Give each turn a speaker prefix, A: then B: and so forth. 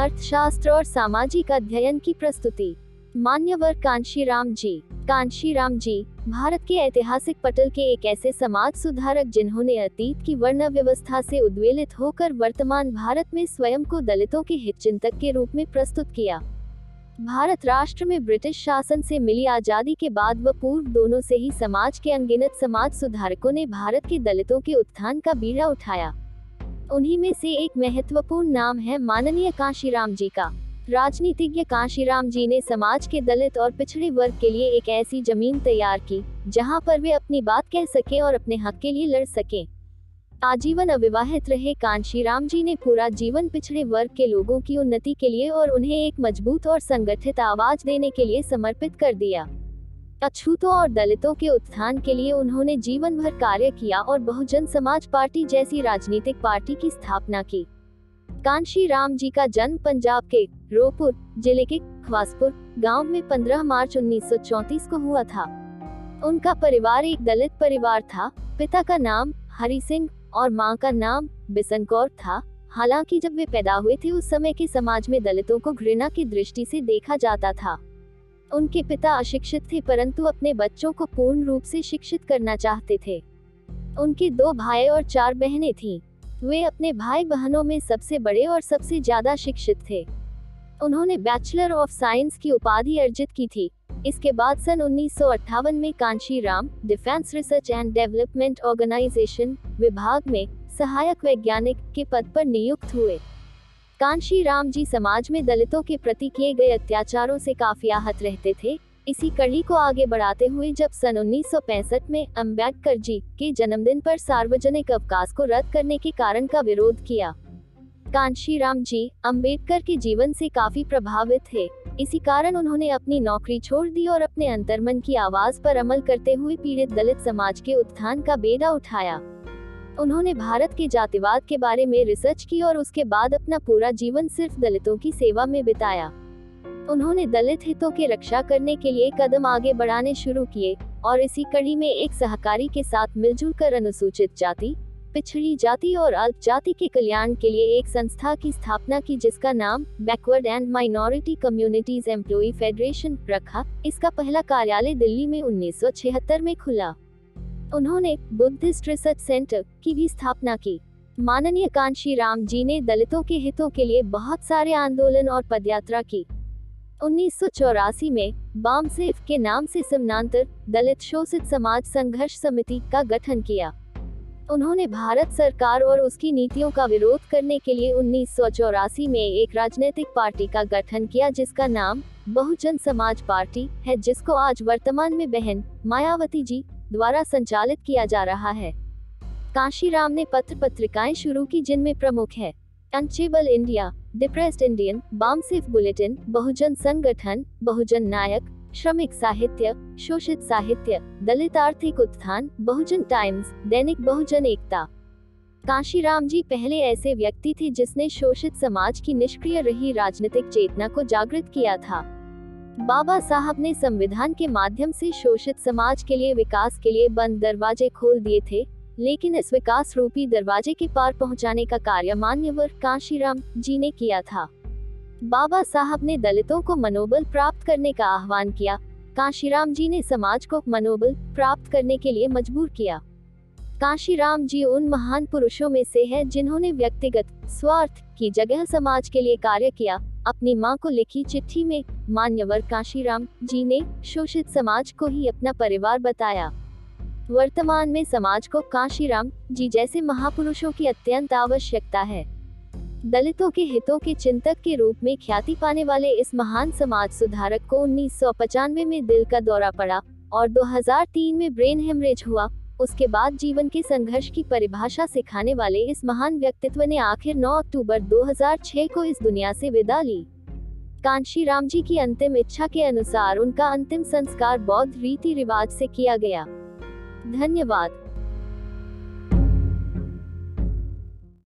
A: अर्थशास्त्र और सामाजिक अध्ययन की प्रस्तुति। मान्यवर कांशीराम जी। कांशीराम जी, भारत के ऐतिहासिक पटल के एक ऐसे समाज सुधारक जिन्होंने अतीत की वर्ण व्यवस्था से उद्वेलित होकर वर्तमान भारत में स्वयं को दलितों के हित चिंतक के रूप में प्रस्तुत किया। भारत राष्ट्र में ब्रिटिश शासन से मिली आज़ादी के बाद व पूर्व दोनों से ही समाज के अनगिनत समाज सुधारकों ने भारत के दलितों के उत्थान का बीड़ा उठाया। उन्हीं में से एक महत्वपूर्ण नाम है माननीय कांशीराम जी का। राजनीतिज्ञ कांशीराम जी ने समाज के दलित और पिछड़े वर्ग के लिए एक ऐसी ज़मीन तैयार की, जहाँ पर वे अपनी बात कह सके और अपने हक के लिए लड़ सके। आजीवन अविवाहित रहे कांशीराम जी ने पूरा जीवन पिछड़े वर्ग के लोगों की उन्नति के लिए और उन्हें एक मज़बूत और संगठित आवाज़ देने के लिए समर्पित कर दिया। अछूतों और दलितों के उत्थान के लिए उन्होंने जीवन भर कार्य किया और बहुजन समाज पार्टी जैसी राजनीतिक पार्टी की स्थापना की। कांशी राम जी का जन्म पंजाब के रोपुर ज़िले के खवासपुर गाँव में 15 मार्च 1934 को हुआ था। उनका परिवार एक दलित परिवार था। पिता का नाम हरि सिंह और माँ का नाम बिसन कौर था। हालाँकि जब वे पैदा हुए थे, उस समय के समाज में दलितों को घृणा की दृष्टि से देखा जाता था। उनके पिता अशिक्षित थे परंतु अपने बच्चों को पूर्ण रूप से शिक्षित करना चाहते थे। उनके दो भाई और चार बहनें थीं। वे अपने भाई बहनों में सबसे बड़े और सबसे ज़्यादा शिक्षित थे। उन्होंने बैचलर ऑफ़ साइंस की उपाधि अर्जित की थी। इसके बाद सन उन्नीस सौ अट्ठावन में Kanshi Ram defence research and development organisation विभाग में सहायक वैज्ञानिक के पद पर नियुक्त हुए। कांशी राम जी समाज में दलितों के प्रति किए गए अत्याचारों से काफ़ी आहत रहते थे। इसी कड़ी को आगे बढ़ाते हुए जब सन 1965 में अंबेडकर जी के जन्मदिन पर सार्वजनिक अवकाश को रद्द करने के कारण का विरोध किया। कांशीराम जी अंबेडकर के जीवन से काफ़ी प्रभावित थे। इसी कारण उन्होंने अपनी नौकरी छोड़ दी और अपने अंतर्मन की आवाज़ पर अमल करते हुए पीड़ित दलित समाज के उत्थान का बेड़ा उठाया। उन्होंने भारत के जातिवाद के बारे में रिसर्च की और उसके बाद अपना पूरा जीवन सिर्फ़ दलितों की सेवा में बिताया। उन्होंने दलित हितों की रक्षा करने के लिए कदम आगे बढ़ाने शुरू किए और इसी कड़ी में एक सहकारी के साथ मिलजुल कर अनुसूचित जाति, पिछड़ी जाति और अल्प जाति के कल्याण के लिए एक संस्था की स्थापना की जिसका नाम backward and minority communities employ federation रखा। इसका पहला कार्यालय दिल्ली में 1976 में खुला। उन्होंने बुद्धिस्ट रिसर्च सेंटर की भी स्थापना की। माननीय कांशी राम जी ने दलितों के हितों के लिए बहुत सारे आंदोलन और पदयात्रा की। उन्नीस सौ चौरासी में बाम सेफ़ के नाम से समानांतर दलित शोषित समाज संघर्ष समिति का गठन किया। उन्होंने भारत सरकार और उसकी नीतियों का विरोध करने के लिए उन्नीस सौ चौरासी में एक राजनीतिक पार्टी का गठन किया, जिसका नाम बहुजन समाज पार्टी है, जिसको आज वर्तमान में बहन मायावती जी द्वारा संचालित किया जा रहा है। काशीराम ने पत्र पत्रिकाएँ शुरू की जिनमें प्रमुख है untouchable India depressed Indian BAMCEF bulletin Bahujan Sangathan Bahujan Nayak श्रमिक साहित्य शोषित साहित्य दलित आर्थिक उत्थान बहुजन टाइम्स दैनिक बहुजन एकता काशीराम जी पहले ऐसे व्यक्ति थे जिसने शोषित समाज की निष्क्रिय रही राजनीतिक चेतना को जागृत किया था। बाबा साहब ने संविधान के माध्यम से शोषित समाज के लिए विकास के लिए बंद दरवाजे खोल दिए थे, लेकिन इस विकास रूपी दरवाजे के पार पहुँचाने का कार्य मान्यवर काशीराम जी ने किया था। बाबा साहब ने दलितों को मनोबल प्राप्त करने का आह्वान किया, काशीराम जी ने समाज को मनोबल प्राप्त करने के लिए मजबूर किया। काशीराम जी उन महान पुरुषों में से है जिन्होंने व्यक्तिगत स्वार्थ की जगह समाज के लिए कार्य किया अपनी माँ को लिखी चिट्ठी में, मान्यवर काशीराम जी ने शोषित समाज को ही अपना परिवार बताया। वर्तमान में समाज को काशीराम जी जैसे महापुरुषों की अत्यंत आवश्यकता है। दलितों के हितों के चिंतक के रूप में ख्याति पाने वाले इस महान समाज सुधारक को उन्नीस में दिल का दौरा पड़ा और 2003 में ब्रेन हेमरेज हुआ। उसके बाद जीवन के संघर्ष की परिभाषा सिखाने वाले इस महान व्यक्तित्व ने आखिर 9 अक्टूबर 2006 को इस दुनिया से विदा ली। कांशी राम जी की अंतिम इच्छा के अनुसार उनका अंतिम संस्कार बौद्ध रीति रिवाज से किया गया। धन्यवाद।